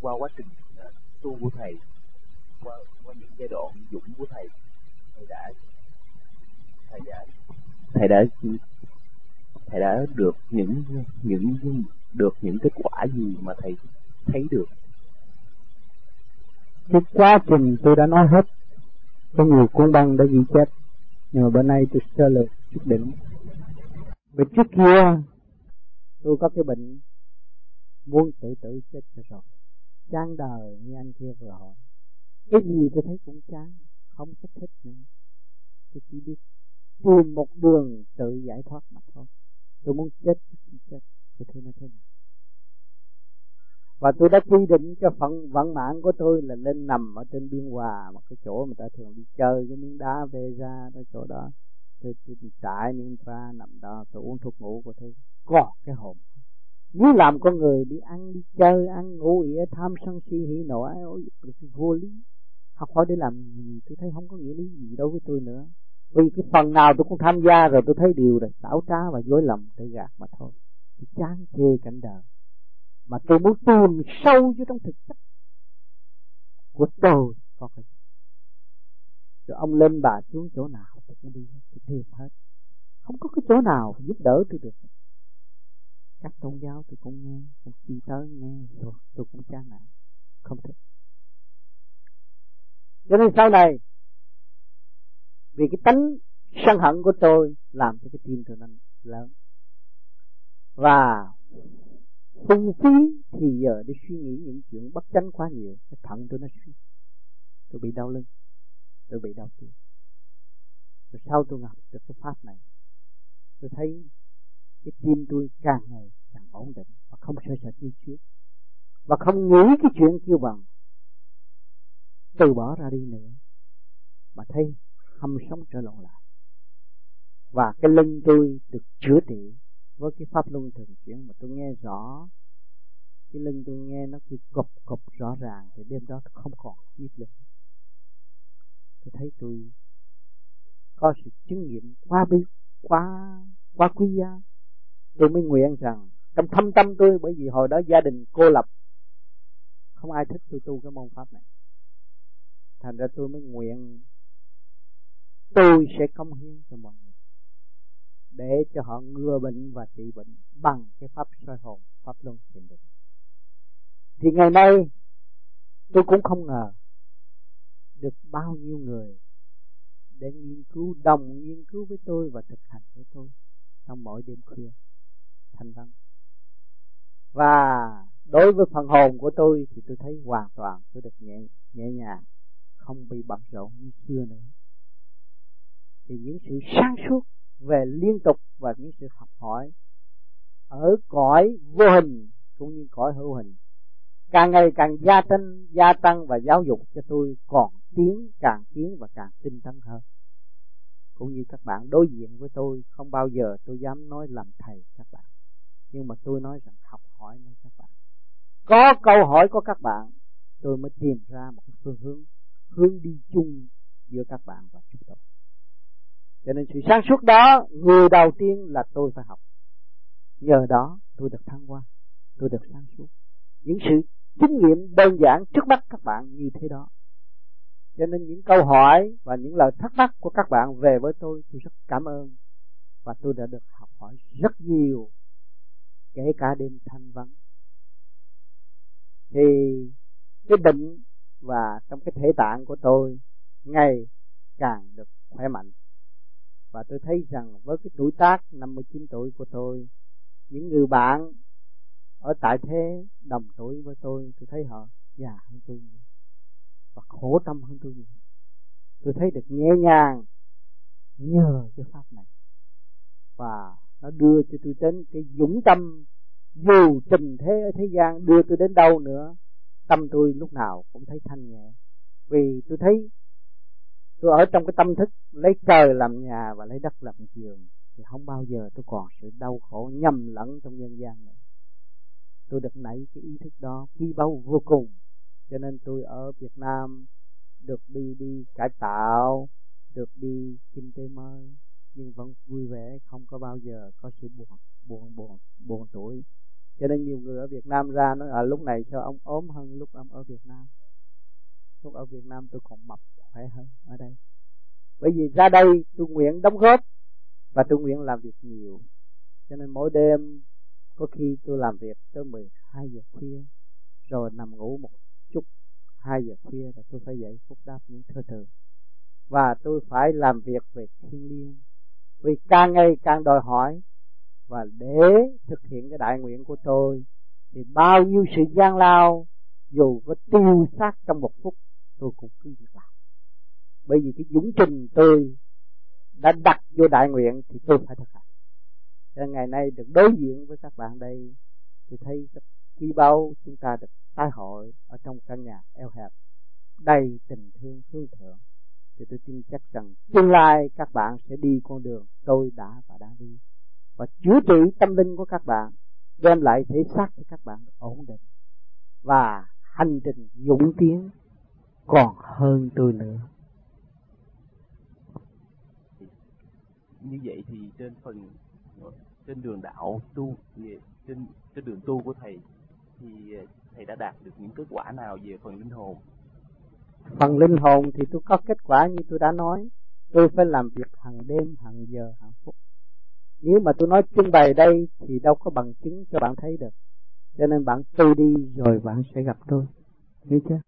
qua quá trình à, tu của thầy qua, qua những giai đoạn dũng của thầy thầy đã thầy đã thầy đã thầy đã được những những được những kết quả gì mà thầy thấy được? Cái quá trình tôi đã nói hết có nhiều cuốn băng đã ghi chép nhưng mà bữa nay tôi sơ lược chút đỉnh. Vì trước kia tôi có cái bệnh muốn tự tử chết cho rồi chán đời như anh kia vừa hỏi. Cái gì tôi thấy cũng chán không có thích nữa. Tôi chỉ biết tìm một đường tự giải thoát mà thôi. Tôi muốn chết thì chết. Tôi thấy nó thế nào? Và tôi đã quy định cho phận vận mạng của tôi là lên nằm ở trên biên hòa một cái chỗ mà ta thường đi chơi cái miếng đá về ra ở chỗ đó. Tôi, tôi, trải miếng ra nằm đó tôi uống thuốc ngủ của tôi có cái hồn nếu làm con người đi ăn, đi chơi, ăn, ngủ ỉa tham, sân si, hỉ, nộ ái ôi vô lý. Học hỏi để làm gì? Tôi thấy không có nghĩa lý gì đối với tôi nữa. Vì cái phần nào tôi cũng tham gia rồi, tôi thấy điều là xảo trá và dối lầm tự gạt mà thôi. Tôi chán chê cảnh đời. Mà tôi muốn tìm sâu vô trong thực chất của tôi, có cái rồi ông lên bà xuống chỗ nào, tôi cũng đi tôi tìm hết. Không có cái chỗ nào giúp đỡ tôi được tôn giáo, tôi cũng nghe. Cũng đi tới nghe rồi tôi cũng chán nản. Không thích. Cho nên sau này, vì cái tánh sân hận của tôi làm cho cái tim tôi nó lớn. Và phung phí thì giờ để suy nghĩ những chuyện bất chánh quá nhiều, cái thận tôi nó suy. Tôi bị đau lưng. Tôi bị đau tim. Rồi sau tôi gặp được cái pháp này, tôi thấy cái tim tôi càng ngày ổn định và không sợ sệt như trước. Và không nghĩ cái chuyện kêu bằng, từ bỏ ra đi nữa, mà thấy hâm sống trở lộn lại. Và cái lưng tôi được chữa trị với cái pháp luân thường chuyển mà tôi nghe rõ. Cái lưng tôi nghe nó kêu cộp cộp rõ ràng thì đêm đó tôi không còn nhịp lực tôi thấy tôi có sự chứng nghiệm quá biết, quá quá quý giá. Tôi mới nguyện rằng trong thâm tâm tôi, bởi vì hồi đó gia đình cô lập, không ai thích tôi tu cái môn pháp này. Thành ra tôi mới nguyện, tôi sẽ công hiến cho mọi người, để cho họ ngừa bệnh và trị bệnh bằng cái pháp soi hồn, pháp luân thiền định. Thì ngày nay, tôi cũng không ngờ được bao nhiêu người để nghiên cứu, đồng nghiên cứu với tôi và thực hành với tôi trong mỗi đêm khuya thanh vắng và đối với phần hồn của tôi thì tôi thấy hoàn toàn tôi được nhẹ nhẹ nhàng, không bị bận rộn như xưa nữa. Thì những sự sáng suốt về liên tục và những sự học hỏi ở cõi vô hình cũng như cõi hữu hình càng ngày càng gia tăng gia tăng và giáo dục cho tôi còn tiến, càng tiến và càng tinh tấn hơn. Cũng như các bạn đối diện với tôi, không bao giờ tôi dám nói làm thầy các bạn nhưng mà tôi nói rằng học hỏi nơi các bạn. Có câu hỏi của các bạn, tôi mới tìm ra một phương hướng hướng đi chung giữa các bạn và chúng tôi. Cho nên sự sáng suốt đó, người đầu tiên là tôi phải học. Nhờ đó, tôi được thăng hoa, tôi được sáng suốt. Những sự kinh nghiệm đơn giản trước mắt các bạn như thế đó. Cho nên những câu hỏi và những lời thắc mắc của các bạn về với tôi tôi rất cảm ơn. Và tôi đã được học hỏi rất nhiều kể cả đêm thanh vắng. Thì cái bệnh và trong cái thể tạng của tôi ngày càng được khỏe mạnh. Và tôi thấy rằng với cái tuổi tác 59 tuổi của tôi, những người bạn ở tại thế đồng tuổi với tôi tôi thấy họ già hơn tôi nhiều và khổ tâm hơn tôi nhiều. Tôi thấy được nhẹ nhàng nhờ cái pháp này. Và nó đưa cho tôi đến cái dũng tâm dù tình thế ở thế gian đưa tôi đến đâu nữa, tâm tôi lúc nào cũng thấy thanh nhẹ. Vì tôi thấy tôi ở trong cái tâm thức lấy trời làm nhà và lấy đất làm giường, thì không bao giờ tôi còn sự đau khổ nhầm lẫn trong nhân gian nữa. Tôi được nảy cái ý thức đó quý báu vô cùng, cho nên tôi ở Việt Nam được đi đi cải tạo, được đi kinh tế mới, nhưng vẫn vui vẻ, không có bao giờ có sự buồn buồn buồn buồn tuổi cho nên nhiều người ở Việt Nam ra nói à lúc này sao ông ốm hơn lúc ông ở Việt Nam? Lúc ở Việt Nam tôi còn mập, khỏe hơn ở đây. Bởi vì ra đây tôi nguyện đóng góp và tôi nguyện làm việc nhiều. Cho nên mỗi đêm có khi tôi làm việc tới 12 giờ khuya, rồi nằm ngủ một chút 2 giờ khuya là tôi phải dậy phúc đáp những thơ từ và tôi phải làm việc về thiên liêng. Vì càng ngày càng đòi hỏi và để thực hiện cái đại nguyện của tôi, thì bao nhiêu sự gian lao, dù có tiêu xác trong một phút, tôi cũng cứ việc làm. Bởi vì cái dũng trình tôi đã đặt vô đại nguyện thì tôi phải thực hành. Cho ngày nay được đối diện với các bạn đây, tôi thấy rất quý báu chúng ta được tái hội ở trong căn nhà eo hẹp, đầy tình thương hương thượng. Thì tôi tin chắc rằng tương lai các bạn sẽ đi con đường tôi đã và đang đi và chữa trị tâm linh của các bạn đem lại thể xác cho các bạn được ổn định. Và hành trình dũng tiến còn hơn tôi nữa. Như vậy thì trên phần trên đường đạo tu trên trên đường tu của thầy thì thầy đã đạt được những kết quả nào về phần linh hồn? Phần linh hồn thì tôi có kết quả như tôi đã nói. Tôi phải làm việc hàng đêm hàng giờ hàng phút nếu mà tôi nói trưng bày đây thì đâu có bằng chứng cho bạn thấy được. Cho nên bạn tu đi rồi bạn sẽ gặp tôi. Biết chưa?